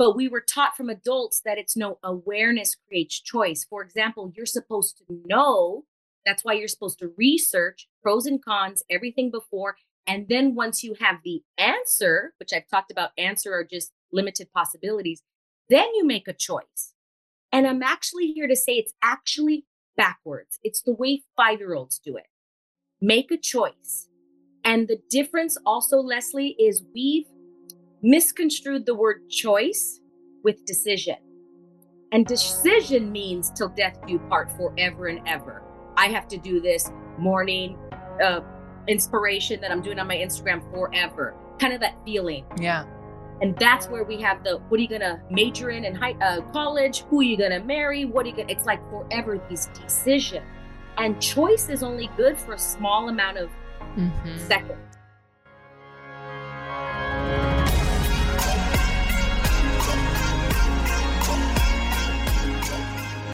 But we were taught from adults that it's no awareness creates choice. For example, you're supposed to know. That's why you're supposed to research pros and cons, everything before. And then once you have the answer, which I've talked about, answer are just limited possibilities, then you make a choice. And I'm actually here to say it's actually backwards. It's the way five year olds do it. Make a choice. And the difference also, Lesley, is we've misconstrued the word choice with decision. And decision means till death do part forever and ever. I have to do this morning uh, inspiration that I'm doing on my Instagram forever. Kind of that feeling. Yeah. And that's where we have the what are you gonna major in in high uh, college? Who are you gonna marry? What are you gonna? It's like forever these decisions. And choice is only good for a small amount of mm-hmm. seconds.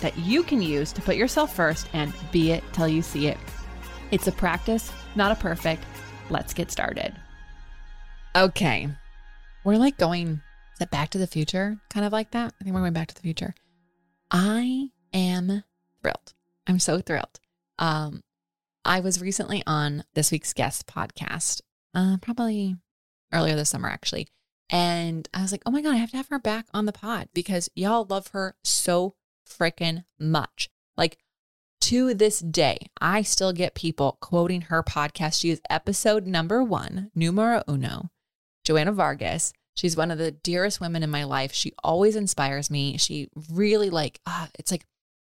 that you can use to put yourself first and be it till you see it. It's a practice, not a perfect. Let's get started. Okay. We're like going, is it back to the future? Kind of like that? I think we're going back to the future. I am thrilled. I'm so thrilled. Um, I was recently on this week's guest podcast, uh, probably earlier this summer, actually. And I was like, oh my God, I have to have her back on the pod because y'all love her so freaking much. Like to this day, I still get people quoting her podcast. She is episode number one, numero uno, Joanna Vargas. She's one of the dearest women in my life. She always inspires me. She really like, ah, it's like,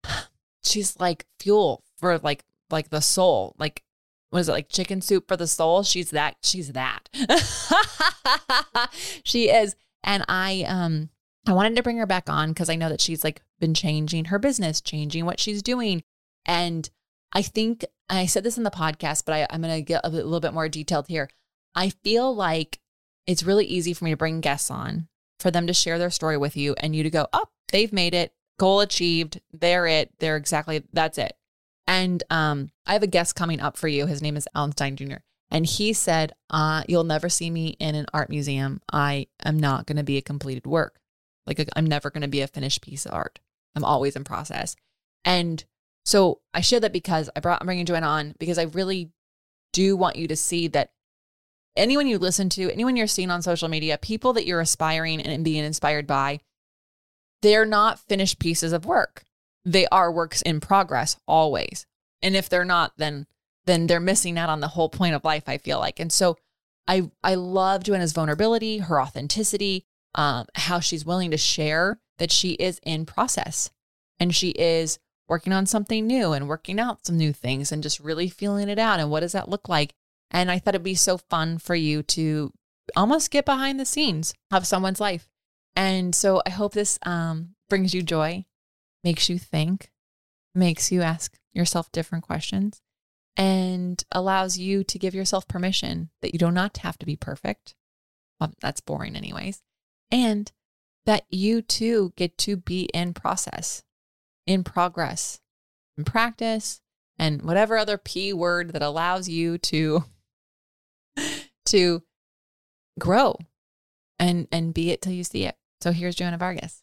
she's like fuel for like, like the soul. Like, what is it like chicken soup for the soul? She's that, she's that. she is. And I, um, I wanted to bring her back on because I know that she's like been changing her business, changing what she's doing. And I think I said this in the podcast, but I, I'm going to get a little bit more detailed here. I feel like it's really easy for me to bring guests on, for them to share their story with you, and you to go, oh, they've made it, goal achieved, they're it, they're exactly, that's it. And um, I have a guest coming up for you. His name is Alan Stein Jr. And he said, uh, You'll never see me in an art museum. I am not going to be a completed work. Like, I'm never going to be a finished piece of art. I'm always in process. And so I share that because I brought I'm bringing Joanna on because I really do want you to see that anyone you listen to, anyone you're seeing on social media, people that you're aspiring and being inspired by, they're not finished pieces of work. They are works in progress always. And if they're not, then then they're missing out on the whole point of life, I feel like. And so I I love Joanna's vulnerability, her authenticity, um, how she's willing to share that she is in process and she is working on something new and working out some new things and just really feeling it out. And what does that look like? And I thought it'd be so fun for you to almost get behind the scenes of someone's life. And so I hope this um, brings you joy, makes you think, makes you ask yourself different questions, and allows you to give yourself permission that you do not have to be perfect. Well, that's boring, anyways. And that you too get to be in process, in progress, in practice, and whatever other P word that allows you to to grow and and be it till you see it. So here's Joanna Vargas.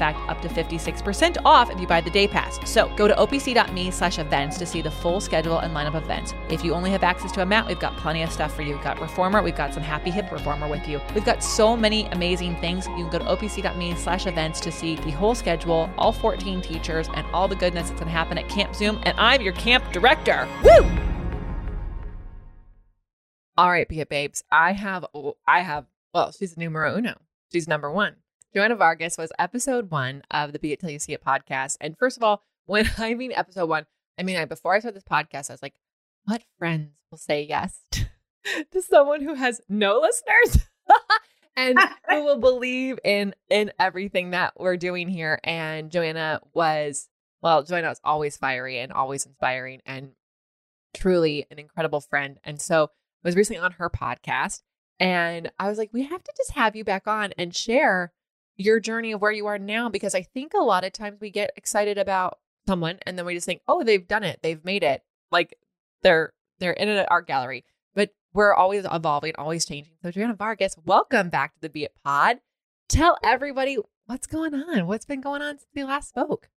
Fact, up to 56% off if you buy the day pass. So go to opc.me slash events to see the full schedule and lineup of events. If you only have access to a mat, we've got plenty of stuff for you. We've got Reformer, we've got some Happy Hip Reformer with you. We've got so many amazing things. You can go to opc.me slash events to see the whole schedule, all 14 teachers, and all the goodness that's going to happen at Camp Zoom. And I'm your camp director. Woo! All right, Be It Babes. I have, I have, well, she's numero uno. She's number one. Joanna Vargas was episode one of the Be It Till You See It podcast. And first of all, when I mean episode one, I mean, I, before I started this podcast, I was like, what friends will say yes to someone who has no listeners and who will believe in in everything that we're doing here? And Joanna was, well, Joanna was always fiery and always inspiring and truly an incredible friend. And so I was recently on her podcast and I was like, we have to just have you back on and share your journey of where you are now because I think a lot of times we get excited about someone and then we just think, oh, they've done it, they've made it, like they're they're in an art gallery. But we're always evolving, always changing. So Joanna Vargas, welcome back to the Be It Pod. Tell everybody what's going on. What's been going on since we last spoke?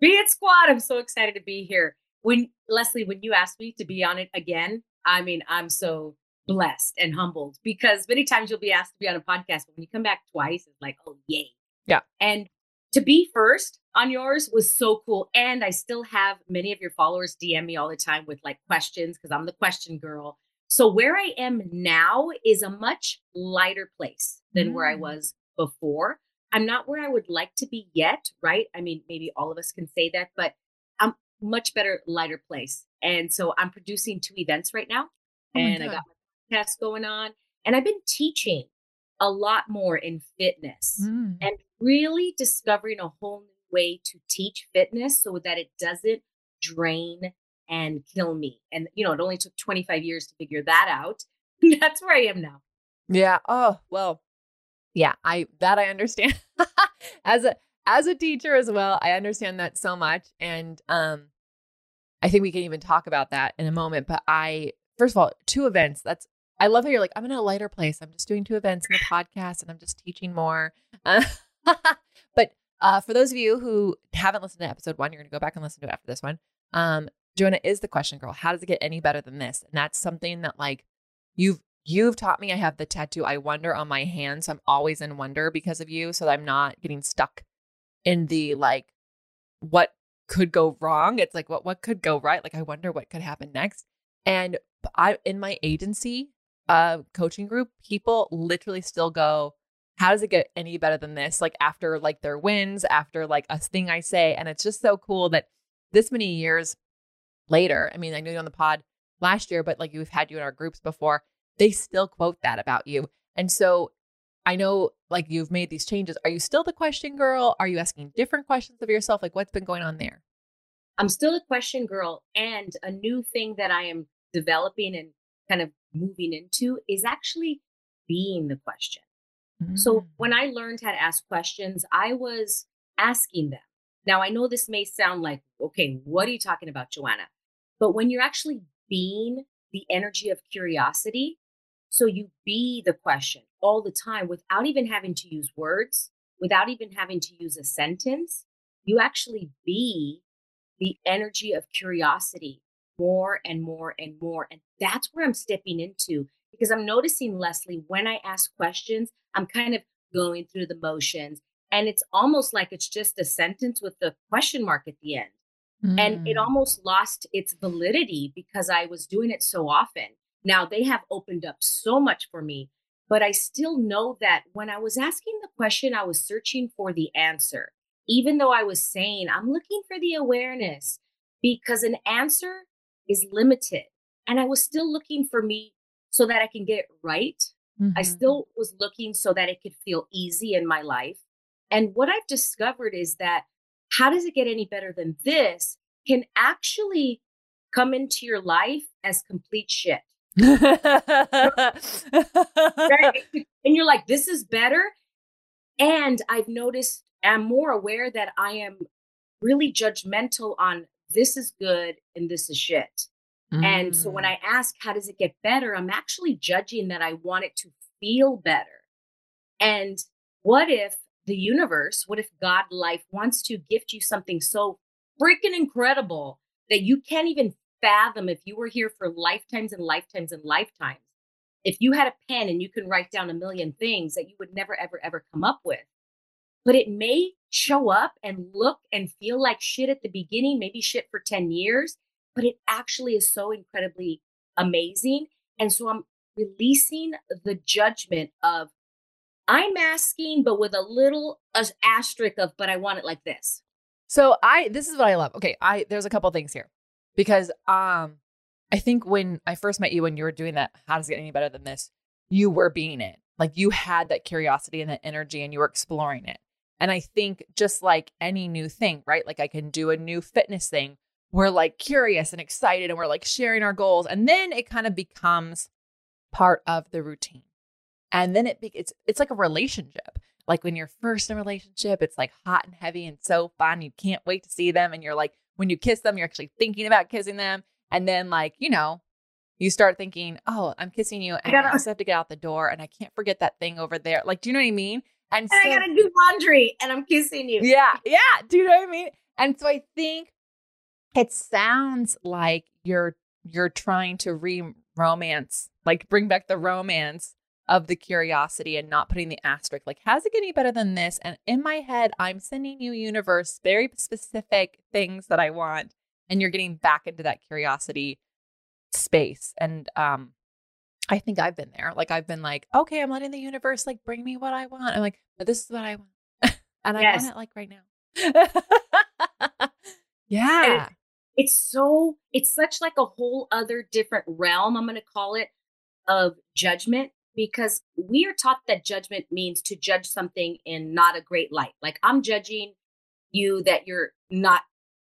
Be It Squad. I'm so excited to be here. When Lesley, when you asked me to be on it again, I mean, I'm so blessed and humbled because many times you'll be asked to be on a podcast, but when you come back twice, it's like, oh, yay. Yeah. And to be first on yours was so cool. And I still have many of your followers DM me all the time with like questions because I'm the question girl. So where I am now is a much lighter place than mm. where I mm. was before. I'm not where I would like to be yet, right? I mean, maybe all of us can say that, but I'm much better, lighter place. And so I'm producing two events right now. Oh and I got my podcast going on. And I've been teaching a lot more in fitness mm. and really discovering a whole new way to teach fitness so that it doesn't drain and kill me. And, you know, it only took 25 years to figure that out. That's where I am now. Yeah. Oh, well, yeah, I, that I understand as a, as a teacher as well. I understand that so much. And, um, I think we can even talk about that in a moment. But I, first of all, two events. That's I love how you're like, I'm in a lighter place. I'm just doing two events in the podcast and I'm just teaching more. Uh, but uh, for those of you who haven't listened to episode one, you're going to go back and listen to it after this one. Um, Joanna is the question girl. How does it get any better than this? And that's something that like you've you've taught me. I have the tattoo I wonder on my hand, so I'm always in wonder because of you, so that I'm not getting stuck in the like what could go wrong. It's like what what could go right? Like I wonder what could happen next. And I in my agency uh coaching group, people literally still go, how does it get any better than this? Like after like their wins, after like a thing I say. And it's just so cool that this many years later, I mean, I knew you on the pod last year, but like we've had you in our groups before, they still quote that about you. And so I know like you've made these changes. Are you still the question girl? Are you asking different questions of yourself? Like what's been going on there? I'm still a question girl. And a new thing that I am developing and kind of moving into is actually being the question. Mm-hmm. So when I learned how to ask questions, I was asking them. Now, I know this may sound like, okay, what are you talking about, Joanna? But when you're actually being the energy of curiosity, so you be the question all the time without even having to use words, without even having to use a sentence. You actually be the energy of curiosity more and more and more. And that's where I'm stepping into because I'm noticing, Lesley, when I ask questions, I'm kind of going through the motions. And it's almost like it's just a sentence with the question mark at the end. Mm. And it mm. almost lost its validity because I was doing it so often. Now they have opened up so much for me, but I still know that when I was asking the question, I was searching for the answer. Even though I was saying, I'm looking for the awareness because an answer is limited. And I was still looking for me so that I can get it right. Mm-hmm. I still was looking so that it could feel easy in my life. And what I've discovered is that how does it get any better than this can actually come into your life as complete shit. right? And you're like, this is better. And I've noticed, I'm more aware that I am really judgmental on this is good and this is shit. Mm. And so when mm. I ask, how does it get better? I'm actually judging that I want it to feel better. And what if the universe, what if God life wants to gift you something so freaking incredible that you can't even fathom if you were here for lifetimes and lifetimes and lifetimes? If you had a pen and you can write down a million things that you would never, ever, ever come up with, but it may show up and look and feel like shit at the beginning, maybe shit for 10 years, but it actually is so incredibly amazing. And so I'm releasing the judgment of I'm asking, but with a little asterisk of, but I want it like this. So I, this is what I love. Okay, I there's a couple things here because um, I think when I first met you, when you were doing that, how does it get any better than this? You were being it, like you had that curiosity and that energy, and you were exploring it. And I think just like any new thing, right? Like I can do a new fitness thing. We're like curious and excited, and we're like sharing our goals, and then it kind of becomes part of the routine. And then it be, it's it's like a relationship. Like when you're first in a relationship, it's like hot and heavy and so fun. You can't wait to see them. And you're like, when you kiss them, you're actually thinking about kissing them. And then like, you know, you start thinking, oh, I'm kissing you and I, gotta, I just have to get out the door and I can't forget that thing over there. Like, do you know what I mean? And, and so, I gotta do laundry and I'm kissing you. Yeah, yeah. Do you know what I mean? And so I think it sounds like you're you're trying to re-romance, like bring back the romance of the curiosity and not putting the asterisk like how's it getting better than this and in my head i'm sending you universe very specific things that i want and you're getting back into that curiosity space and um i think i've been there like i've been like okay i'm letting the universe like bring me what i want i'm like but this is what i want and i yes. want it like right now yeah and it's so it's such like a whole other different realm i'm going to call it of judgment because we are taught that judgment means to judge something in not a great light. Like I'm judging you that you're not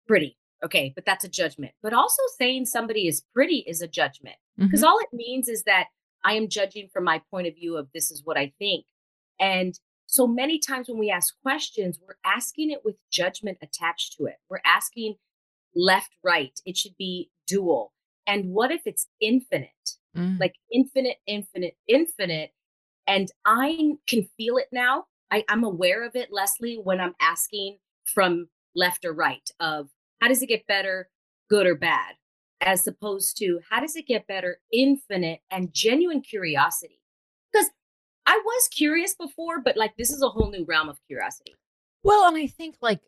pretty. Okay, but that's a judgment. But also saying somebody is pretty is a judgment because mm-hmm. all it means is that I am judging from my point of view of this is what I think. And so many times when we ask questions, we're asking it with judgment attached to it. We're asking left, right. It should be dual. And what if it's infinite? mm. like infinite, infinite, infinite. And I can feel it now. I, I'm aware of it, Lesley, when I'm asking from left or right of how does it get better, good or bad, as opposed to how does it get better, infinite and genuine curiosity. Because I was curious before, but like this is a whole new realm of curiosity. Well, and I think like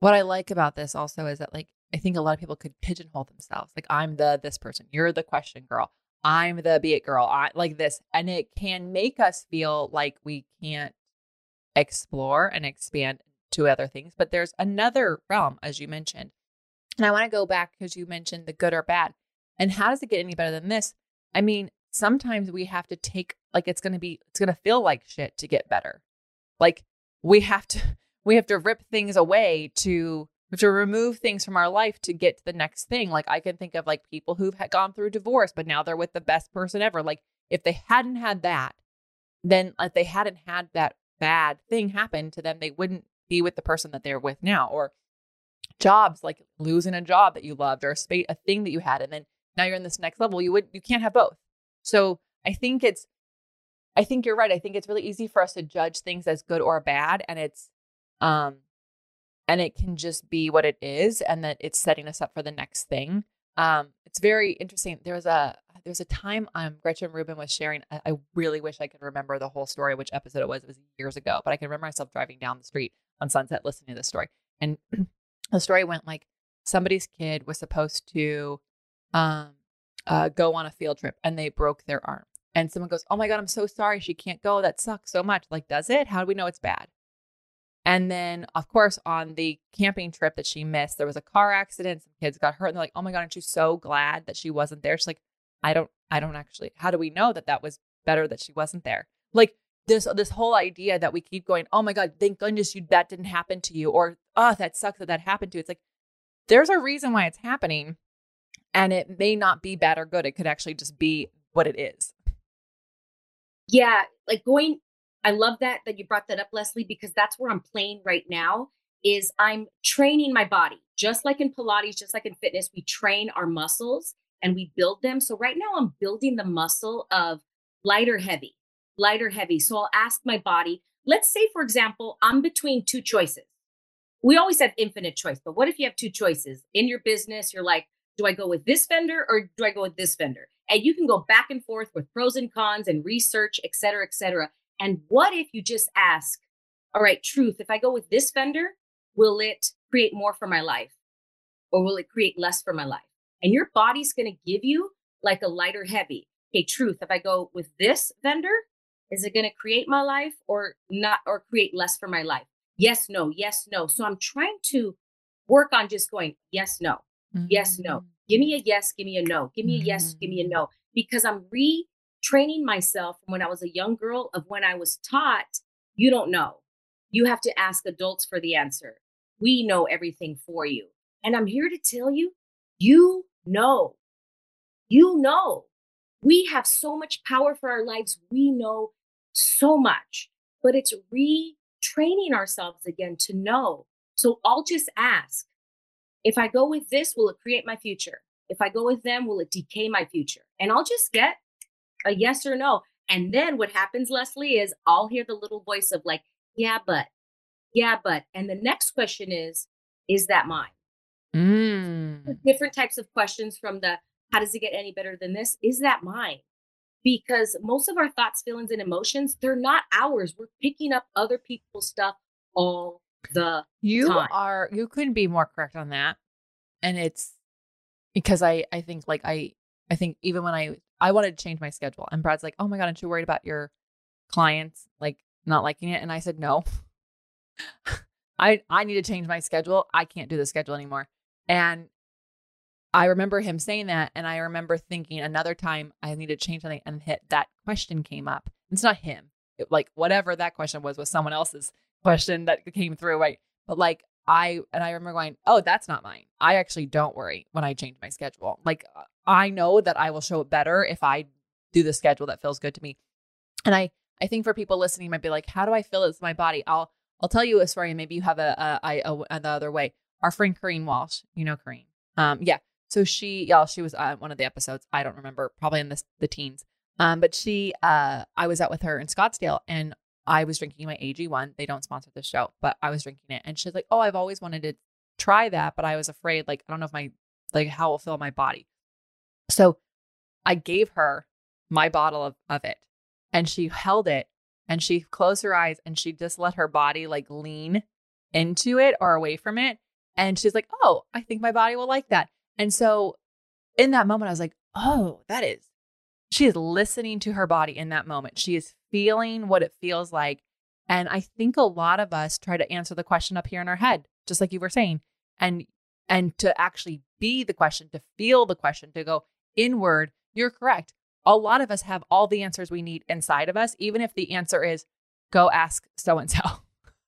what I like about this also is that like I think a lot of people could pigeonhole themselves. Like I'm the this person, you're the question girl, I'm the be it girl, I like this, and it can make us feel like we can't explore and expand to other things. But there's another realm, as you mentioned, and I want to go back because you mentioned the good or bad, and how does it get any better than this? I mean, sometimes we have to take like it's going to be it's going to feel like shit to get better. Like we have to we have to rip things away to we have to remove things from our life to get to the next thing. Like I can think of like people who've gone through divorce, but now they're with the best person ever. Like if they hadn't had that, then if they hadn't had that bad thing happen to them, they wouldn't be with the person that they're with now. Or jobs, like losing a job that you loved or a space, a thing that you had, and then now you're in this next level. You would you can't have both. So I think it's I think you're right. I think it's really easy for us to judge things as good or bad. And it's um and it can just be what it is and that it's setting us up for the next thing um, it's very interesting there was a there was a time um, gretchen rubin was sharing I, I really wish i could remember the whole story which episode it was it was years ago but i can remember myself driving down the street on sunset listening to this story and the story went like somebody's kid was supposed to um, uh, go on a field trip and they broke their arm and someone goes oh my god i'm so sorry she can't go that sucks so much like does it how do we know it's bad and then, of course, on the camping trip that she missed, there was a car accident. Some kids got hurt. And they're like, oh my God, aren't you so glad that she wasn't there? She's like, I don't, I don't actually, how do we know that that was better that she wasn't there? Like this, this whole idea that we keep going, oh my God, thank goodness you, that didn't happen to you. Or, oh, that sucks that that happened to. It's like, there's a reason why it's happening. And it may not be bad or good. It could actually just be what it is. Yeah. Like going I love that that you brought that up, Lesley, because that's where I'm playing right now. Is I'm training my body, just like in Pilates, just like in fitness, we train our muscles and we build them. So right now, I'm building the muscle of lighter heavy, lighter heavy. So I'll ask my body, let's say, for example, I'm between two choices. We always have infinite choice, but what if you have two choices in your business? You're like, do I go with this vendor or do I go with this vendor? And you can go back and forth with pros and cons and research, et cetera, et cetera. And what if you just ask, all right, truth, if I go with this vendor, will it create more for my life or will it create less for my life? And your body's going to give you like a lighter heavy. Okay, truth, if I go with this vendor, is it going to create my life or not, or create less for my life? Yes, no, yes, no. So I'm trying to work on just going, yes, no, mm-hmm. yes, no. Give me a yes, give me a no. Give me a yes, give me a no. Because I'm retraining myself from when I was a young girl of when I was taught, you don't know. You have to ask adults for the answer. We know everything for you. And I'm here to tell you, you know. You know. We have so much power for our lives. We know so much, but it's retraining ourselves again to know. So I'll just ask if I go with this, will it create my future? If I go with them, will it decay my future? And I'll just get a yes or no. And then what happens, Lesley, is I'll hear the little voice of like, yeah, but, yeah, but. And the next question is, is that mine? Mm. Different types of questions from the how does it get any better than this? Is that mine? Because most of our thoughts, feelings, and emotions, they're not ours. We're picking up other people's stuff all the you time. are you couldn't be more correct on that. And it's because I I think like I I think even when I I wanted to change my schedule and Brad's like, "Oh my god, aren't you worried about your clients like not liking it?" And I said, "No. I I need to change my schedule. I can't do the schedule anymore." And I remember him saying that. And I remember thinking another time I need to change something and hit that question came up. It's not him. It, like whatever that question was, was someone else's question that came through. Right. But like I, and I remember going, oh, that's not mine. I actually don't worry when I change my schedule. Like I know that I will show it better if I do the schedule that feels good to me. And I, I think for people listening might be like, how do I feel it's my body? I'll, I'll tell you a story and maybe you have a, a, a, a another way. Our friend Corrine Walsh, you know, Corrine. Um, yeah. So she, y'all, she was on one of the episodes. I don't remember, probably in the the teens. Um, but she, uh, I was out with her in Scottsdale, and I was drinking my AG1. They don't sponsor the show, but I was drinking it, and she's like, "Oh, I've always wanted to try that, but I was afraid, like, I don't know if my, like, how it will fill my body." So, I gave her my bottle of of it, and she held it, and she closed her eyes, and she just let her body like lean into it or away from it, and she's like, "Oh, I think my body will like that." And so in that moment, I was like, oh, that is, she is listening to her body in that moment. She is feeling what it feels like. And I think a lot of us try to answer the question up here in our head, just like you were saying, and and to actually be the question, to feel the question, to go inward. You're correct. A lot of us have all the answers we need inside of us, even if the answer is go ask so and so.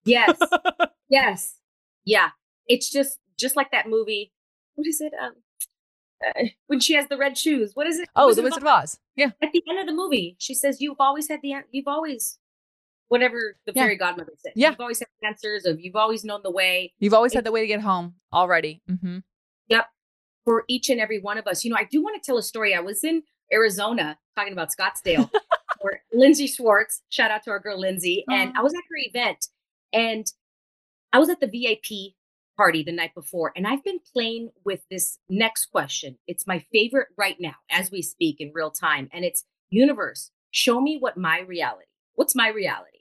Yes. yes. Yeah. It's just just like that movie what is it? Um, uh, when she has the red shoes. What is it? Oh, the Wizard of Oz. Yeah. At the end of the movie, she says, "You've always had the you've always." Whatever the yeah. fairy godmother said. Yeah. You've always had the answers of you've always known the way. You've always had the way to get home already. Mm-hmm. Yep. For each and every one of us. You know, I do want to tell a story. I was in Arizona talking about Scottsdale for Lindsay Schwartz. Shout out to our girl Lindsay. And. I was at her event and I was at the VIP party the night before. And I've been playing with this next question. It's my favorite right now as we speak in real time. And it's universe, show me what my reality. What's my reality?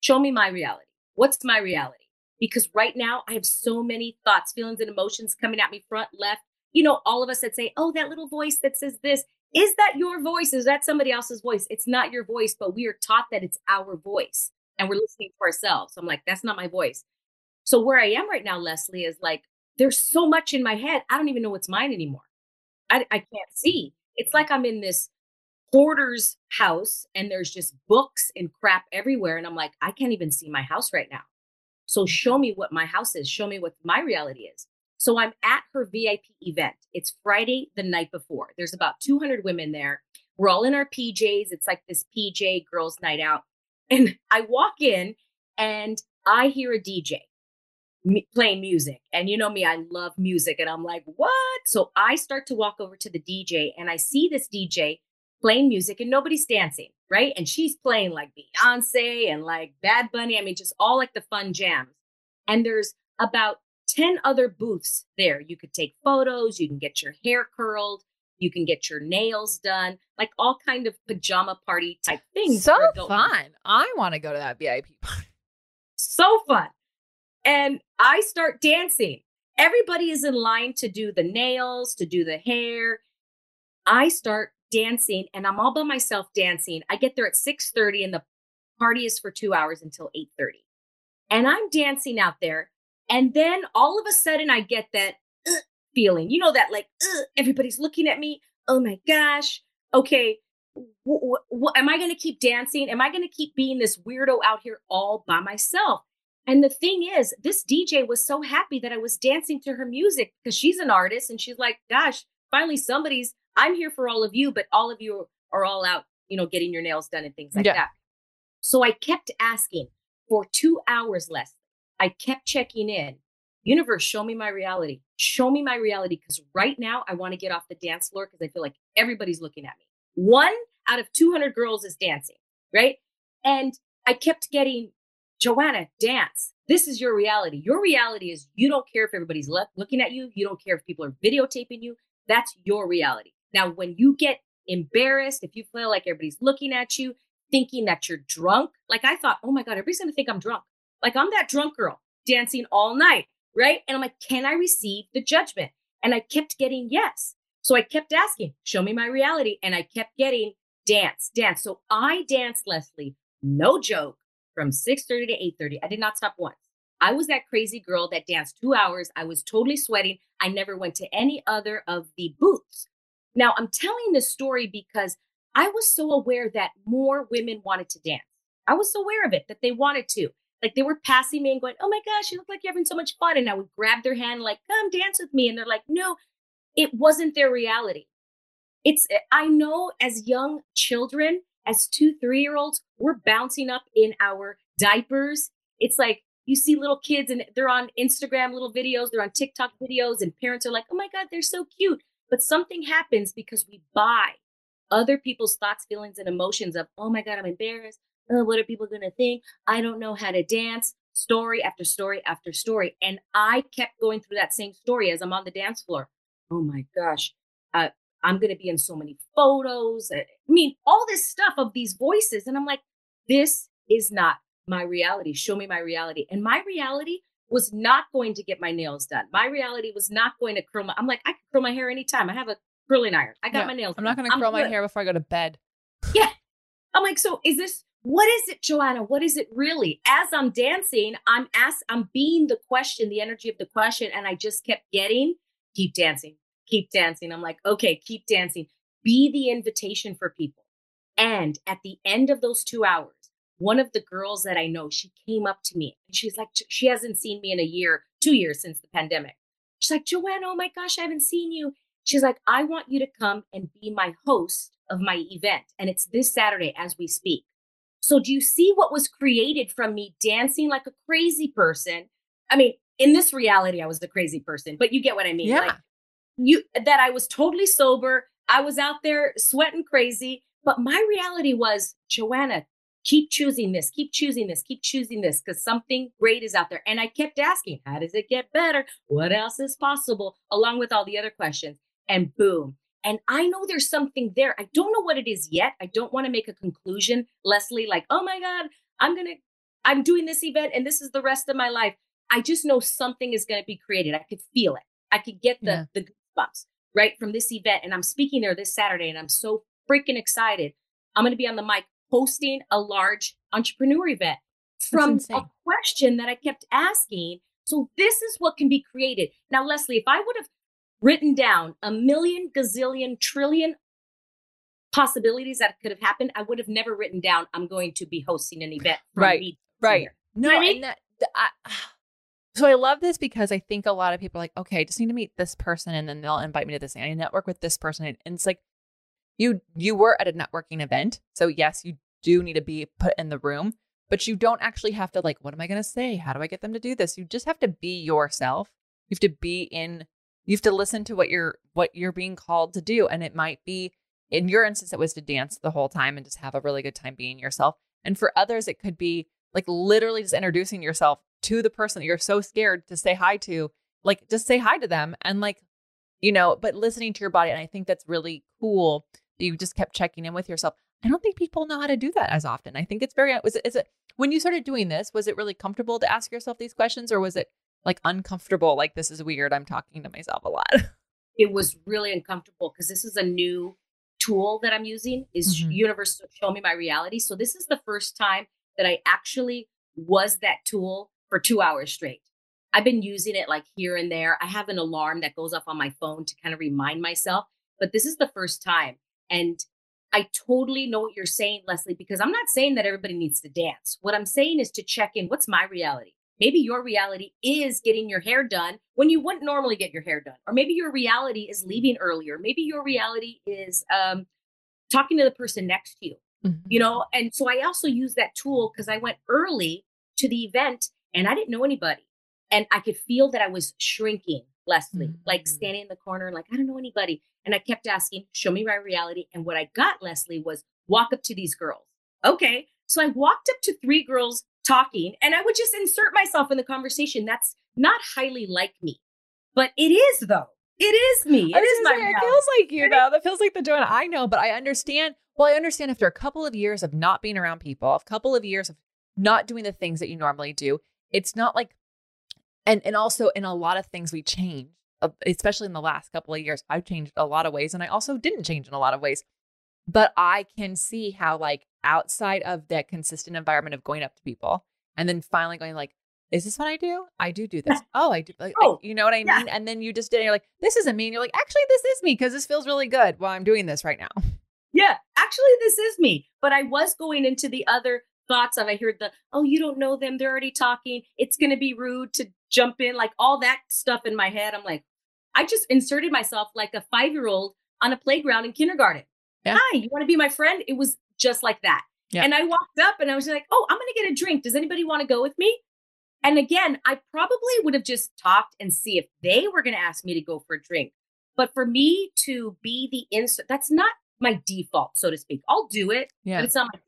Show me my reality. What's my reality? Because right now I have so many thoughts, feelings, and emotions coming at me front, left. You know, all of us that say, oh, that little voice that says this. Is that your voice? Is that somebody else's voice? It's not your voice, but we are taught that it's our voice and we're listening to ourselves. So I'm like, that's not my voice. So where I am right now, Lesley, is like there's so much in my head. I don't even know what's mine anymore. I, I can't see. It's like I'm in this hoarder's house and there's just books and crap everywhere. And I'm like, I can't even see my house right now. So show me what my house is. Show me what my reality is. So I'm at her VIP event. It's Friday the night before. There's about 200 women there. We're all in our PJs. It's like this PJ girls' night out. And I walk in and I hear a DJ playing music. And you know me, I love music. And I'm like, what? So I start to walk over to the DJ and I see this DJ playing music and nobody's dancing, right? And she's playing like Beyonce and like Bad Bunny. I mean, just all like the fun jams. And there's about 10 other booths there. You could take photos, you can get your hair curled, you can get your nails done, like all kind of pajama party type things. So fun. I want to go to that VIP party. So fun. And I start dancing. Everybody is in line to do the nails, to do the hair. I start dancing and I'm all by myself dancing. I get there at 6:30 and the party is for 2 hours until 8:30. And I'm dancing out there and then all of a sudden I get that feeling. You know that like everybody's looking at me. Oh my gosh. Okay, am I going to keep dancing? Am I going to keep being this weirdo out here all by myself? And the thing is, this DJ was so happy that I was dancing to her music because she's an artist and she's like, gosh, finally somebody's, I'm here for all of you, but all of you are all out, you know, getting your nails done and things like yeah. that. So I kept asking for two hours less. I kept checking in. Universe, show me my reality. Show me my reality because right now I want to get off the dance floor because I feel like everybody's looking at me. One out of 200 girls is dancing, right? And I kept getting Joanna, dance. This is your reality. Your reality is you don't care if everybody's left looking at you. You don't care if people are videotaping you. That's your reality. Now, when you get embarrassed, if you feel like everybody's looking at you, thinking that you're drunk, like I thought, oh my God, everybody's going to think I'm drunk. Like I'm that drunk girl dancing all night, right? And I'm like, can I receive the judgment? And I kept getting yes. So I kept asking, show me my reality. And I kept getting dance, dance. So I danced, Lesley, no joke, from 6:30 to 8:30. I did not stop once. I was that crazy girl that danced 2 hours. I was totally sweating. I never went to any other of the booths. Now, I'm telling this story because I was so aware that more women wanted to dance. I was so aware of it that they wanted to. Like they were passing me and going, "Oh my gosh, you look like you're having so much fun." And I would grab their hand like, "Come dance with me." And they're like, "No, it wasn't their reality." It's I know as young children, as two, three year olds, we're bouncing up in our diapers. It's like you see little kids and they're on Instagram little videos, they're on TikTok videos, and parents are like, oh my God, they're so cute. But something happens because we buy other people's thoughts, feelings, and emotions of, oh my God, I'm embarrassed. Oh, what are people going to think? I don't know how to dance. Story after story after story. And I kept going through that same story as I'm on the dance floor. Oh my gosh. Uh, I'm going to be in so many photos. Eh, I mean, all this stuff of these voices. And I'm like, this is not my reality. Show me my reality. And my reality was not going to get my nails done. My reality was not going to curl my, I'm like, I can curl my hair anytime. I have a curling iron. I got yeah, my nails. I'm not going to curl my hair before I go to bed. Yeah. I'm like, so is this, what is it, Joanna? What is it really? As I'm dancing, I'm asked, I'm being the question, the energy of the question. And I just kept getting, keep dancing, keep dancing. I'm like, okay, keep dancing. Be the invitation for people. And at the end of those two hours, one of the girls that I know, she came up to me and she's like, she hasn't seen me in a year, two years since the pandemic. She's like, Joanne, oh my gosh, I haven't seen you. She's like, I want you to come and be my host of my event. And it's this Saturday as we speak. So, do you see what was created from me dancing like a crazy person? I mean, in this reality, I was the crazy person, but you get what I mean. Yeah. Like, you that I was totally sober. I was out there sweating crazy. But my reality was, Joanna, keep choosing this, keep choosing this, keep choosing this, because something great is out there. And I kept asking, how does it get better? What else is possible? Along with all the other questions. And boom. And I know there's something there. I don't know what it is yet. I don't want to make a conclusion, Lesley, like, oh my God, I'm going to, I'm doing this event and this is the rest of my life. I just know something is going to be created. I could feel it. I could get the, yeah. the right from this event. And I'm speaking there this Saturday and I'm so freaking excited. I'm going to be on the mic hosting a large entrepreneur event from a question that I kept asking. So this is what can be created. Now, Lesley, if I would have written down a million, gazillion, trillion possibilities that could have happened, I would have never written down, I'm going to be hosting an event. right. Right. No, you know I mean? and that, I, so I love this because I think a lot of people are like, okay, I just need to meet this person and then they'll invite me to this and I network with this person. And it's like you you were at a networking event. So yes, you do need to be put in the room, but you don't actually have to like, what am I gonna say? How do I get them to do this? You just have to be yourself. You have to be in you have to listen to what you're what you're being called to do. And it might be in your instance, it was to dance the whole time and just have a really good time being yourself. And for others, it could be like literally just introducing yourself to the person that you're so scared to say hi to. Like just say hi to them and like, you know, but listening to your body. And I think that's really cool that you just kept checking in with yourself. I don't think people know how to do that as often. I think it's very, was it, is it, when you started doing this, was it really comfortable to ask yourself these questions or was it like uncomfortable? Like, this is weird. I'm talking to myself a lot. It was really uncomfortable because this is a new tool that I'm using is mm-hmm. universe show me my reality. So this is the first time that I actually was that tool for two hours straight. I've been using it like here and there. I have an alarm that goes off on my phone to kind of remind myself, but this is the first time. And I totally know what you're saying, Lesley, because I'm not saying that everybody needs to dance. What I'm saying is to check in what's my reality? Maybe your reality is getting your hair done when you wouldn't normally get your hair done. Or maybe your reality is leaving earlier. Maybe your reality is um, talking to the person next to you, mm-hmm. you know? And so I also use that tool because I went early to the event and I didn't know anybody. And I could feel that I was shrinking, Lesley, mm-hmm. like standing in the corner, like, I don't know anybody. And I kept asking, show me my reality. And what I got, Lesley, was walk up to these girls. Okay. So I walked up to three girls talking and I would just insert myself in the conversation. That's not highly like me, but it is though. It is me. It is my. Say, it feels like you though. That feels like the Joanna I know, but I understand. Well, I understand after a couple of years of not being around people, a couple of years of not doing the things that you normally do, it's not like, and and also in a lot of things we change, uh, especially in the last couple of years. I've changed a lot of ways, and I also didn't change in a lot of ways. But I can see how like outside of that consistent environment of going up to people and then finally going like, is this what I do? I do do this. Oh, I do. Like, oh, you know what I mean? Yeah. And then you just did. You're like, this isn't me. And you're like, actually, this is me because this feels really good while I'm doing this right now. Yeah, actually, this is me. But I was going into the other thoughts of I heard the, oh, you don't know them. They're already talking. It's going to be rude to jump in, like all that stuff in my head. I'm like, I just inserted myself like a five year old on a playground in kindergarten. Yeah. Hi, you want to be my friend? It was just like that. Yeah. And I walked up and I was like, oh, I'm going to get a drink. Does anybody want to go with me? And again, I probably would have just talked and see if they were going to ask me to go for a drink. But for me to be the insert, that's not my default, so to speak. I'll do it, yeah. but it's not my.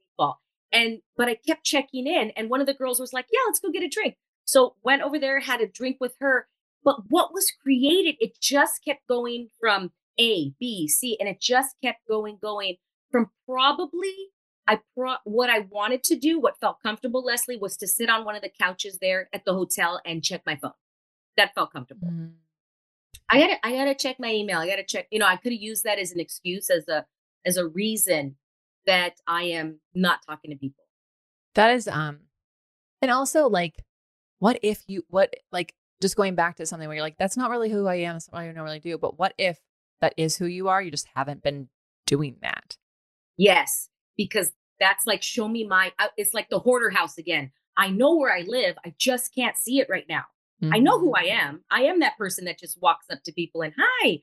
And but I kept checking in, and one of the girls was like, "Yeah, let's go get a drink." So went over there, had a drink with her. But what was created, it just kept going from A, B, C, and it just kept going, going from probably I pro- what I wanted to do, what felt comfortable, Lesley, was to sit on one of the couches there at the hotel and check my phone. That felt comfortable. Mm. I gotta I gotta check my email. I gotta check, you know, I could have used that as an excuse, as a as a reason that I am not talking to people. That is um and also like what if you what like just going back to something where you're like, that's not really who I am, that's what I don't really do. But what if that is who you are? You just haven't been doing that. Yes because that's like show me my it's like the hoarder house again i know where i live i just can't see it right now mm-hmm. i know who i mm-hmm. am i am that person that just walks up to people and hi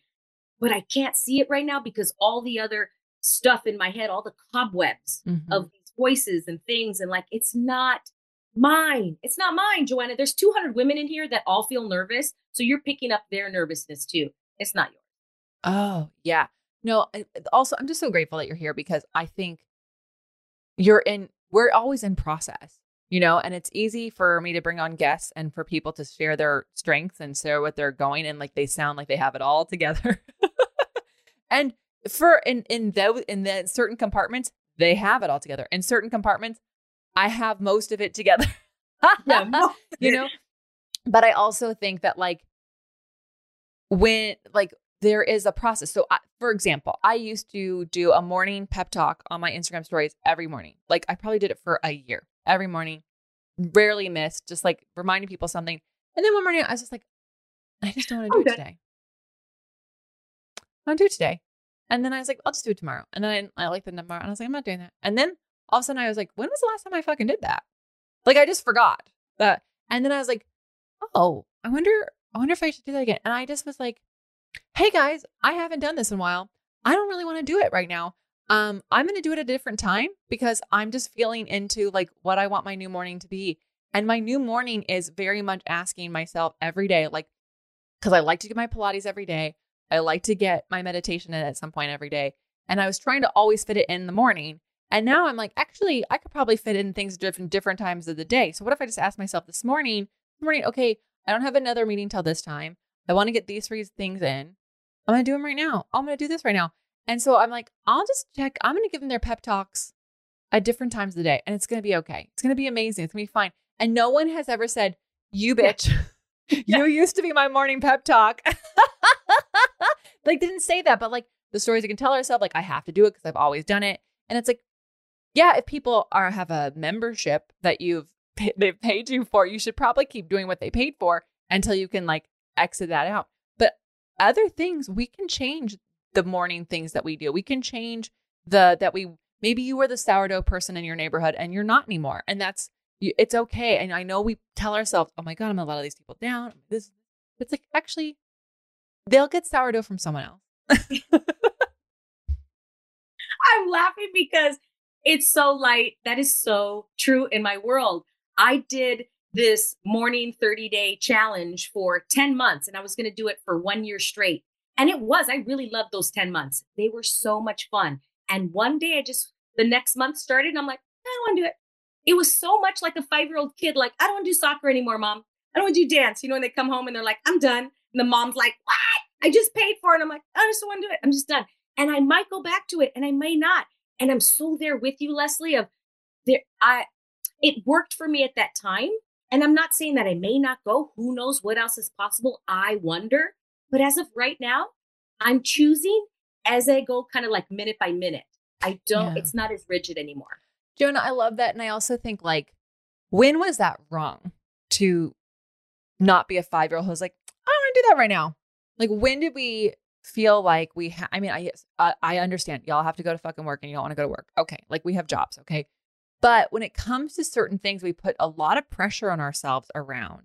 but i can't see it right now because all the other stuff in my head all the cobwebs mm-hmm. of these voices and things and like it's not mine. It's not mine joanna. There's 200 women in here that all feel nervous so you're picking up their nervousness too. It's not yours. Oh yeah. No also i'm just so grateful that you're here because i think you're in we're always in process you know and it's easy for me to bring on guests and for people to share their strengths and share what they're going and like they sound like they have it all together. And for in in those in the certain compartments they have it all together in certain compartments i have most of it together yeah, you know but i also think that like when like there is a process. So, I, for example, I used to do a morning pep talk on my Instagram stories every morning. Like, I probably did it for a year, every morning, rarely missed, just like reminding people something. And then one morning, I was just like, I just don't want to do okay. it today. I don't do it today. And then I was like, I'll just do it tomorrow. And then I, I like the number, and I was like, I'm not doing that. And then all of a sudden, I was like, when was the last time I fucking did that? Like, I just forgot that. And then I was like, oh, I wonder, I wonder if I should do that again. And I just was like, hey guys, I haven't done this in a while. I don't really want to do it right now. Um, I'm going to do it at a different time because I'm just feeling into like what I want my new morning to be. And my new morning is very much asking myself every day, like, because I like to do my Pilates every day. I like to get my meditation in at some point every day. And I was trying to always fit it in the morning. And now I'm like, actually, I could probably fit in things different different times of the day. So what if I just ask myself this morning, morning, okay, I don't have another meeting till this time. I want to get these three things in. I'm gonna do them right now. I'm gonna do this right now. And so I'm like, I'll just check. I'm gonna give them their pep talks at different times of the day, and it's gonna be okay. It's gonna be amazing. It's gonna be fine. And no one has ever said, "You bitch, yeah. you used to be my morning pep talk." like didn't say that, but like the stories you can tell ourselves, like I have to do it because I've always done it. And it's like, yeah, if people are have a membership that you've they've paid you for, you should probably keep doing what they paid for until you can like exit that out. But other things, we can change the morning things that we do. We can change the that we maybe you were the sourdough person in your neighborhood and you're not anymore. And that's it's okay. And I know we tell ourselves, "Oh my god, I'm a lot of these people down." This it's like actually they'll get sourdough from someone else. I'm laughing because it's so light. That is so true in my world. I did this morning 30 day challenge for 10 months and I was going to do it for one year straight. And it was, I really loved those 10 months. They were so much fun. And one day I just, the next month started, and I'm like, I don't want to do it. It was so much like a five year old kid, like, I don't want to do soccer anymore, mom. I don't want to do dance. You know, when they come home and they're like, I'm done. The mom's like, What? I just paid for it. And I'm like, I just don't want to do it. I'm just done. And I might go back to it and I may not. And I'm so there with you, Lesley, of there, I it worked for me at that time. And I'm not saying that I may not go. Who knows what else is possible? I wonder. But as of right now, I'm choosing as I go kind of like minute by minute. I don't, yeah. it's not as rigid anymore. Joanna, I love that. And I also think like, when was that wrong to not be a five year old who's like, To do that right now? Like, when did we feel like we ha- I mean, I, I understand y'all have to go to fucking work and you don't want to go to work. Okay. Like we have jobs, okay? But when it comes to certain things, we put a lot of pressure on ourselves around,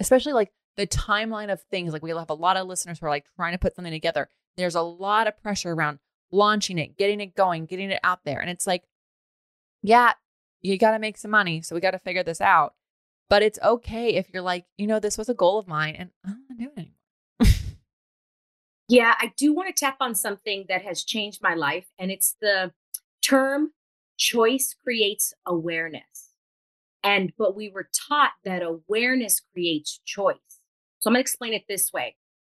especially like the timeline of things. Like we'll have a lot of listeners who are like trying to put something together. There's a lot of pressure around launching it, getting it going, getting it out there. And it's like, yeah, you got to make some money. So we got to figure this out. But it's okay if you're like, you know, this was a goal of mine and I don't do it anymore. yeah, I do want to tap on something that has changed my life. And it's the term choice creates awareness. And, but we were taught that awareness creates choice. So I'm going to explain it this way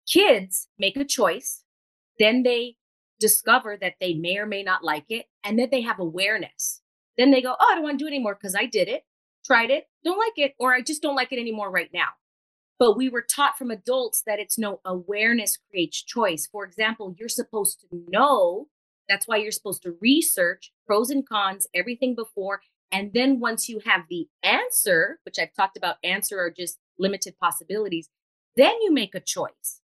kids make a choice, then they discover that they may or may not like it, and then they have awareness. Then they go, Oh, I don't want to do it anymore because I did it, tried it, don't like it, or I just don't like it anymore right now. But we were taught from adults that it's no awareness creates choice. For example, you're supposed to know that's why you're supposed to research pros and cons, everything before. And then once you have the answer, which I've talked about, answer are just limited possibilities, then you make a choice.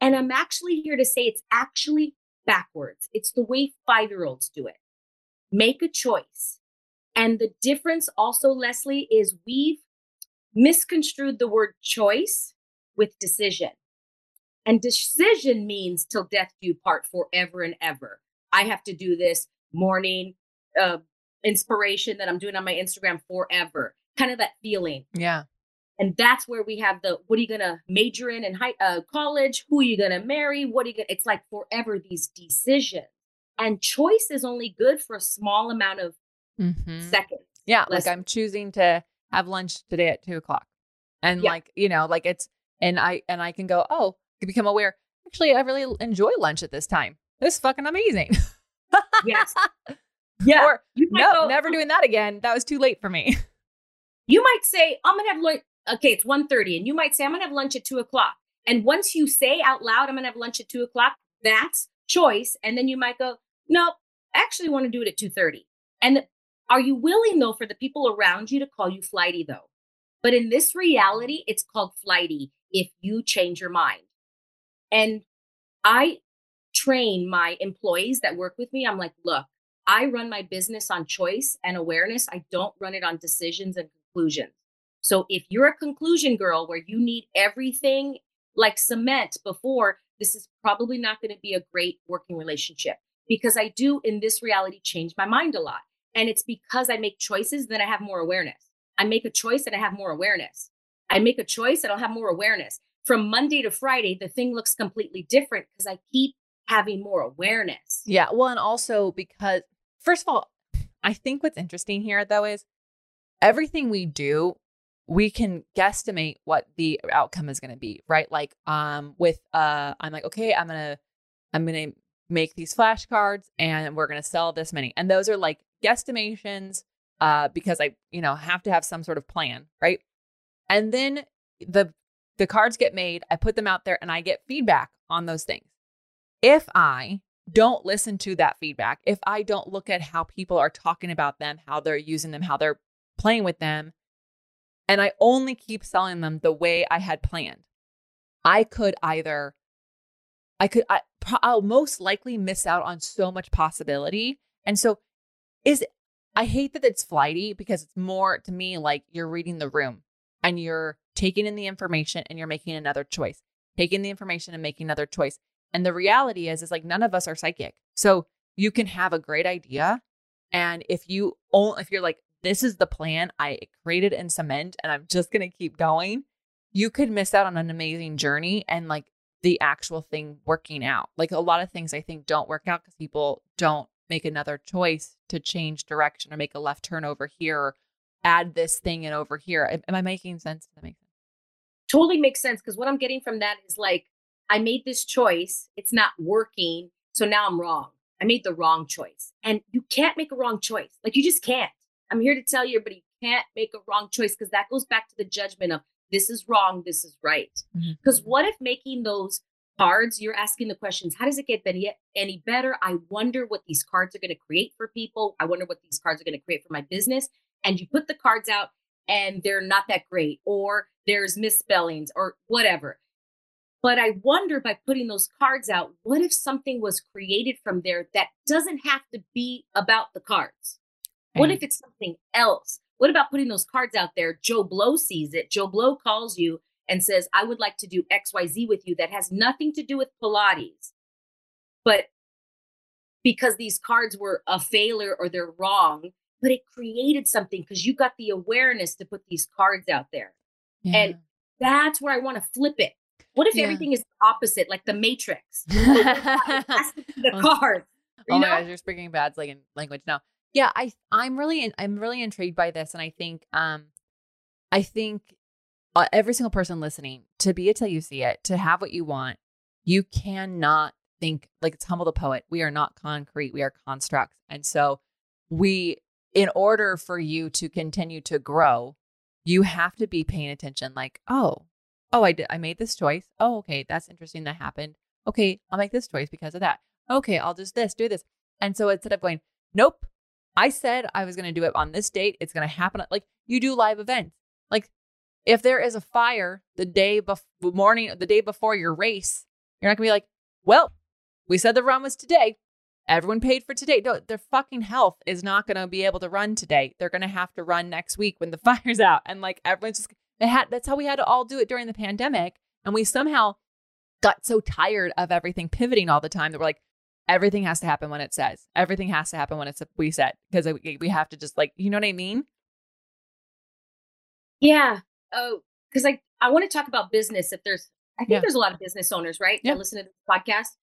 And I'm actually here to say it's actually backwards. It's the way five year olds do it. Make a choice. And the difference also, Lesley, is we've misconstrued the word choice with decision. And decision means till death do part forever and ever. I have to do this morning uh, inspiration that I'm doing on my Instagram forever. Kind of that feeling. Yeah. And that's where we have the what are you going to major in in high uh, college? Who are you going to marry? What are you going to? It's like forever these decisions. And choice is only good for a small amount of mm-hmm. seconds. Yeah. Like I'm choosing to have lunch today at two o'clock. And yeah. like, you know, like it's, and I, and I can go, oh, become aware. Actually, I really enjoy lunch at this time. This is fucking amazing. yes. Yeah. Or no, go, never doing that again. That was too late for me. You might say, I'm gonna have lunch. Okay, it's 1.30. And you might say, I'm gonna have lunch at two o'clock. And once you say out loud, I'm gonna have lunch at two o'clock, that's choice. And then you might go, no, I actually want to do it at 2:30. And are you willing though for the people around you to call you flighty though? But in this reality, it's called flighty if you change your mind. And I train my employees that work with me. I'm like, look, I run my business on choice and awareness. I don't run it on decisions and conclusions. So if you're a conclusion girl where you need everything like cement before, this is probably not going to be a great working relationship because I do in this reality change my mind a lot. And it's because I make choices that I have more awareness. I make a choice and I have more awareness. I make a choice and I'll have more awareness. From Monday to Friday, the thing looks completely different because I keep having more awareness. Yeah. Well, and also because, first of all, I think what's interesting here though is everything we do, we can guesstimate what the outcome is going to be, right? Like, um, with, uh, I'm like, okay, I'm going to, I'm going to make these flashcards and we're going to sell this many. And those are like guesstimations, uh, because I, you know, have to have some sort of plan, right? And then the, the cards get made, I put them out there and I get feedback on those things. If I don't listen to that feedback, if I don't look at how people are talking about them, how they're using them, how they're playing with them, and I only keep selling them the way I had planned, I could either, I could, I, I'll most likely miss out on so much possibility. And so, is I hate that it's flighty because it's more to me like you're reading the room and you're taking in the information and you're making another choice, taking the information and making another choice. And the reality is, is like none of us are psychic. So you can have a great idea. And if you only, if you're like, this is the plan I created in cement and I'm just to keep going, you could miss out on an amazing journey and like the actual thing working out. Like a lot of things I think don't work out because people don't make another choice to change direction or make a left turn over here or add this thing in over here. Am I making sense? Does that make sense? Totally makes sense because what I'm getting from that is like I made this choice, it's not working, so now I'm wrong. I made the wrong choice. And you can't make a wrong choice. Like you just can't. I'm here to tell you, but you can't make a wrong choice because that goes back to the judgment of this is wrong, this is right. Because mm-hmm. what if making those cards, you're asking the questions, how does it get any better? I wonder what these cards are going to create for people. I wonder what these cards are going to create for my business. And you put the cards out and they're not that great, or there's misspellings, or whatever. But I wonder by putting those cards out, what if something was created from there that doesn't have to be about the cards? What if it's something else? What about putting those cards out there? Joe Blow sees it. Joe Blow calls you and says, I would like to do XYZ with you that has nothing to do with Pilates. But because these cards were a failure or they're wrong, but it created something because you got the awareness to put these cards out there. Yeah. And that's where I want to flip it. What if yeah. everything is opposite, like the Matrix? the oh cards. Oh my gosh, you're speaking bad like language now. Yeah, I I'm really I'm really intrigued by this, and I think um I think uh, every single person listening to be it till you see it, to have what you want, you cannot think like it's Humble the Poet. We are not concrete, we are constructs, and so we in order for you to continue to grow, you have to be paying attention. Like, oh, oh, I did, I made this choice. Oh, okay, that's interesting. That happened. Okay, I'll make this choice because of that. Okay, I'll just this, do this. And so instead of going, nope, I said I was going to do it on this date, it's going to happen. Like you do live events. Like if there is a fire the day before morning, the day before your race, you're not going to be like, well, we said the run was today. Everyone paid for today. No, their fucking health is not going to be able to run today. They're going to have to run next week when the fire's out. And like everyone's just had that's how we had to all do it during the pandemic. And we somehow got so tired of everything pivoting all the time that we're like, everything has to happen when it says. Everything has to happen when it's we said because we have to just like, you know what I mean? Yeah. Oh, because I I want to talk about business. If there's, I think yeah. there's a lot of business owners, right? Yeah. That listen to this podcast.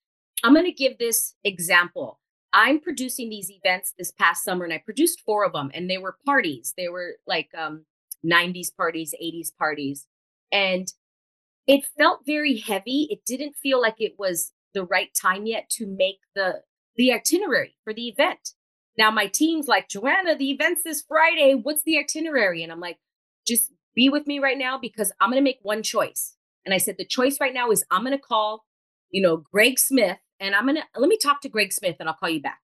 I'm going to give this example. I'm producing these events this past summer, and I produced four of them, and they were parties. They were like um, 90s parties, 80s parties. And it felt very heavy. It didn't feel like it was the right time yet to make the the itinerary for the event. Now my team's like, Joanna, the event's this Friday. What's the itinerary? And I'm like, just be with me right now because I'm gonna make one choice. And I said, the choice right now is I'm gonna call, you know, Greg Smith and I'm gonna let me talk to Greg Smith and I'll call you back.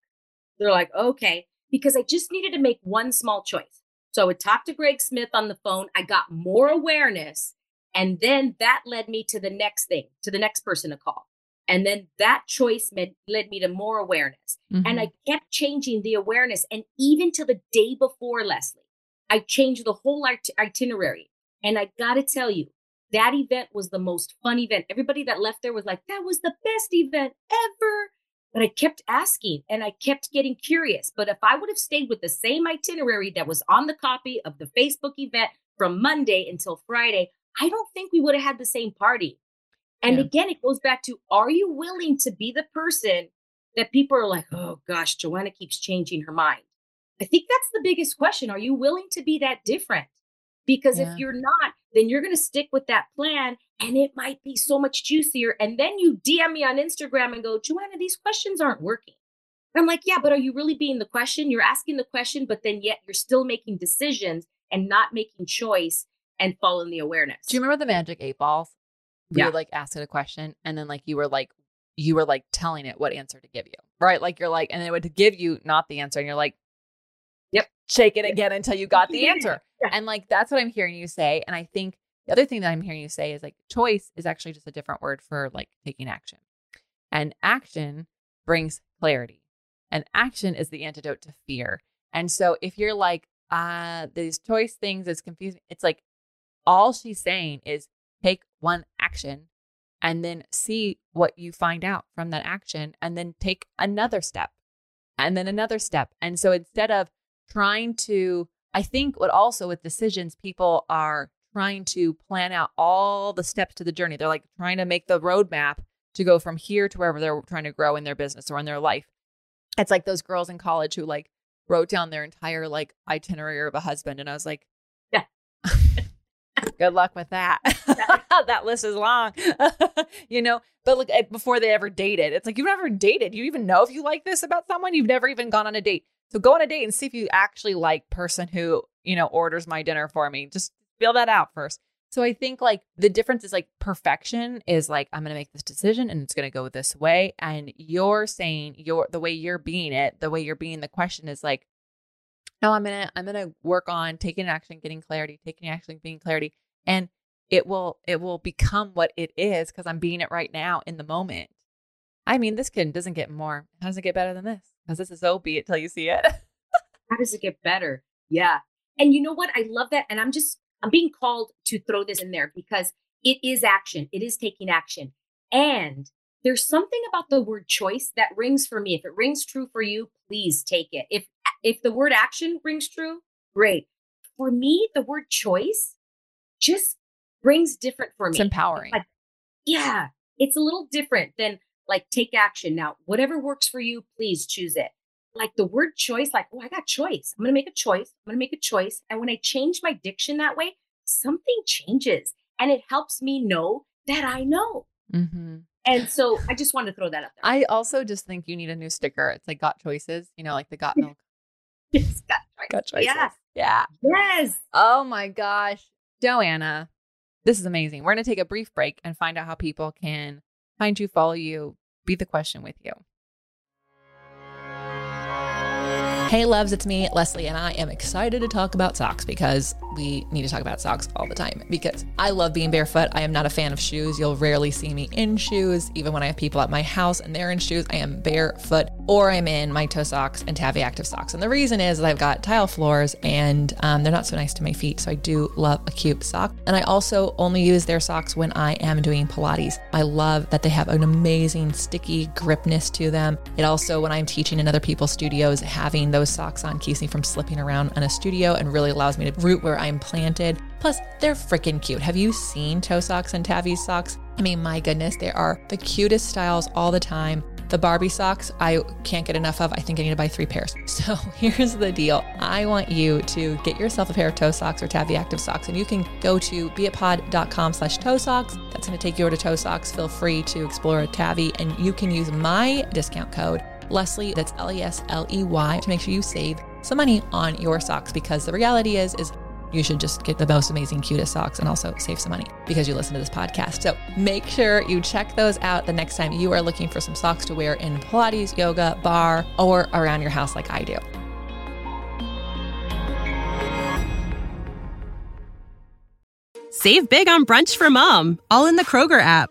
They're like, okay, because I just needed to make one small choice. So I would talk to Greg Smith on the phone. I got more awareness. And then that led me to the next thing, to the next person to call. And then that choice med- led me to more awareness. Mm-hmm. And I kept changing the awareness. And even to the day before, Lesley, I changed the whole art- itinerary. And I got to tell you, that event was the most fun event. Everybody that left there was like, that was the best event ever. But I kept asking and I kept getting curious. But if I would have stayed with the same itinerary that was on the copy of the Facebook event from Monday until Friday, I don't think we would have had the same party. And Yeah. again, it goes back to are you willing to be the person that people are like, oh gosh, Joanna keeps changing her mind? I think that's the biggest question. Are you willing to be that different? Because Yeah. if you're not, then you're going to stick with that plan and it might be so much juicier. And then you DM me on Instagram and go, Joanna, these questions aren't working. I'm like, yeah, but are you really being the question? You're asking the question, but then yet you're still making decisions and not making choice and following the awareness. Do you remember the magic eight balls? We Yeah. would like ask it a question and then like you were like you were like telling it what answer to give you. Right? Like you're like and it would give you not the answer and you're like Yep. Shake it again until you got the answer. Yeah. And like that's what I'm hearing you say and I think the other thing that I'm hearing you say is like choice is actually just a different word for like taking action. And action brings clarity. And action is the antidote to fear. And so if you're like, uh, these choice things is confusing, it's like all she's saying is take one action and then see what you find out from that action and then take another step and then another step. And so instead of trying to, I think what also with decisions, people are trying to plan out all the steps to the journey. They're like trying to make the roadmap to go from here to wherever they're trying to grow in their business or in their life. It's like those girls in college who like wrote down their entire like itinerary of a husband. And I was like. Good luck with that. that list is long, you know. But look, eh, before they ever dated, it's like you've never dated. You even know if you like this about someone. You've never even gone on a date. So go on a date and see if you actually like person who you know orders my dinner for me. Just feel that out first. So I think like the difference is like perfection is like I'm going to make this decision and it's going to go this way and you're saying your the way you're being it, the way you're being the question is like no, I'm going to I'm going to work on taking action, getting clarity, taking action, being clarity and it will it will become what it is cuz I'm being it right now in the moment. I mean, this kid doesn't get more. How does it get better than this? Cuz this is so be it till you see it. How does it get better? Yeah. And you know what? I love that. And I'm just, I'm being called to throw this in there because it is action. It is taking action. And there's something about the word choice that rings for me. If it rings true for you, please take it. If if the word action rings true, great. For me, the word choice just brings different for me. It's empowering. Like, yeah, it's a little different than like take action. Now, whatever works for you, please choose it. Like the word choice, like, oh, I got choice. I'm going to make a choice. I'm going to make a choice. And when I change my diction that way, something changes and it helps me know that I know. Mhm. And so I just wanted to throw that up there. I also just think you need a new sticker. It's like got choices, you know, like the got milk. Yes, got. Got choices. Yeah. Yeah. Yes. Oh my gosh. Joanna, this is amazing. We're going to take a brief break and find out how people can find you, follow you, be the question with you. Hey, loves, it's me, Lesley, and I am excited to talk about socks because we need to talk about socks all the time because I love being barefoot. I am not a fan of shoes. You'll rarely see me in shoes. Even when I have people at my house and they're in shoes, I am barefoot or I'm in my ToeSox and Tavi Active socks. And the reason is I've got tile floors and um, they're not so nice to my feet. So I do love a cute sock. And I also only use their socks when I am doing Pilates. I love that they have an amazing sticky gripness to them. It also, when I'm teaching in other people's studios, having those socks on keeps me from slipping around in a studio and really allows me to root where I'm planted. Plus, they're freaking cute. Have you seen ToeSox and Tavi socks? I mean, my goodness, they are the cutest styles all the time. The Barbie socks, I can't get enough of. I think I need to buy three pairs. So here's the deal. I want you to get yourself a pair of ToeSox or Tavi Active socks, and you can go to beitpod.com slash ToeSox. That's going to take you over to ToeSox. Feel free to explore a Tavi, and you can use my discount code Lesley, that's L E S L E Y, to make sure you save some money on your socks because the reality is, is you should just get the most amazing, cutest socks and also save some money because you listen to this podcast. So make sure you check those out the next time you are looking for some socks to wear in Pilates, yoga, barre, or around your house like I do. Save big on brunch for mom, all in the Kroger app.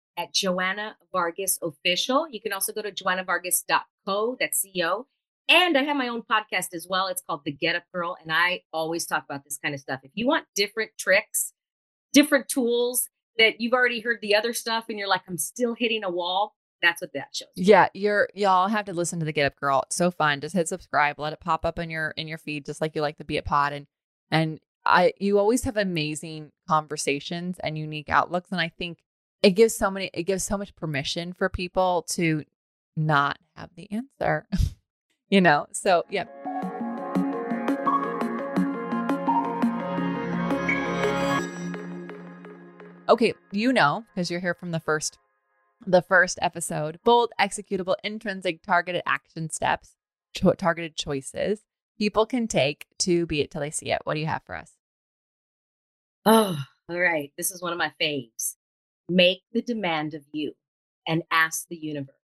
at Joanna Vargas Official. You can also go to joannavargas.co, that's CO. And I have my own podcast as well. It's called The Get Up Girl. And I always talk about this kind of stuff. If you want different tricks, different tools that you've already heard the other stuff and you're like, I'm still hitting a wall, that's what that shows. Yeah, you're y'all have to listen to the Get Up Girl. It's so fun. Just hit subscribe, let it pop up in your in your feed, just like you like the Be It Pod. And and I you always have amazing conversations and unique outlooks. And I think it gives so many it gives so much permission for people to not have the answer. you know? So yeah. Okay, you know, because you're here from the first the first episode bold, executable, intrinsic, targeted action steps, cho- targeted choices people can take to be it till they see it. What do you have for us? Oh, all right. This is one of my faves. Make the demand of you and ask the universe.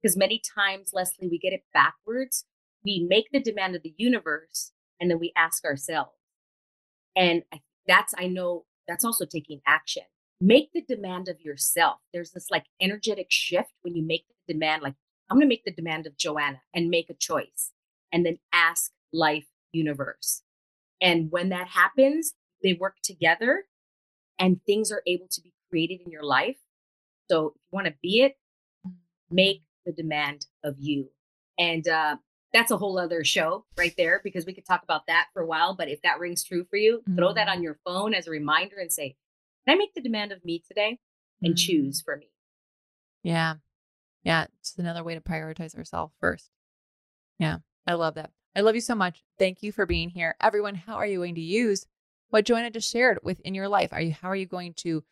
Because many times, Lesley, we get it backwards. We make the demand of the universe and then we ask ourselves. And that's, I know, that's also taking action make the demand of yourself. There's this like energetic shift when you make the demand, like, I'm going to make the demand of Joanna and make a choice and then ask life universe. And when that happens, they work together and things are able to be created in your life. So if you want to be it, make the demand of you. And uh, that's a whole other show right there because we could talk about that for a while. But if that rings true for you, mm-hmm. throw that mm-hmm. on your phone as a reminder and say, can I make the demand of me today and mm. choose for me? Yeah. Yeah. It's another way to prioritize ourselves first. Yeah. I love that. I love you so much. Thank you for being here. Everyone, how are you going to use what Joanna just shared within your life? Are you how are you going to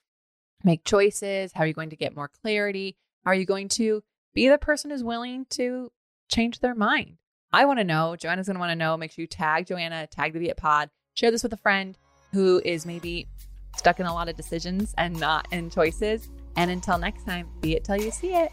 make choices? How are you going to get more clarity? Are you going to be the person who's willing to change their mind? I want to know. Joanna's going to want to know. Make sure you tag Joanna, tag the It Pod, share this with a friend who is maybe stuck in a lot of decisions and not in choices. And until next time, be it till you see it.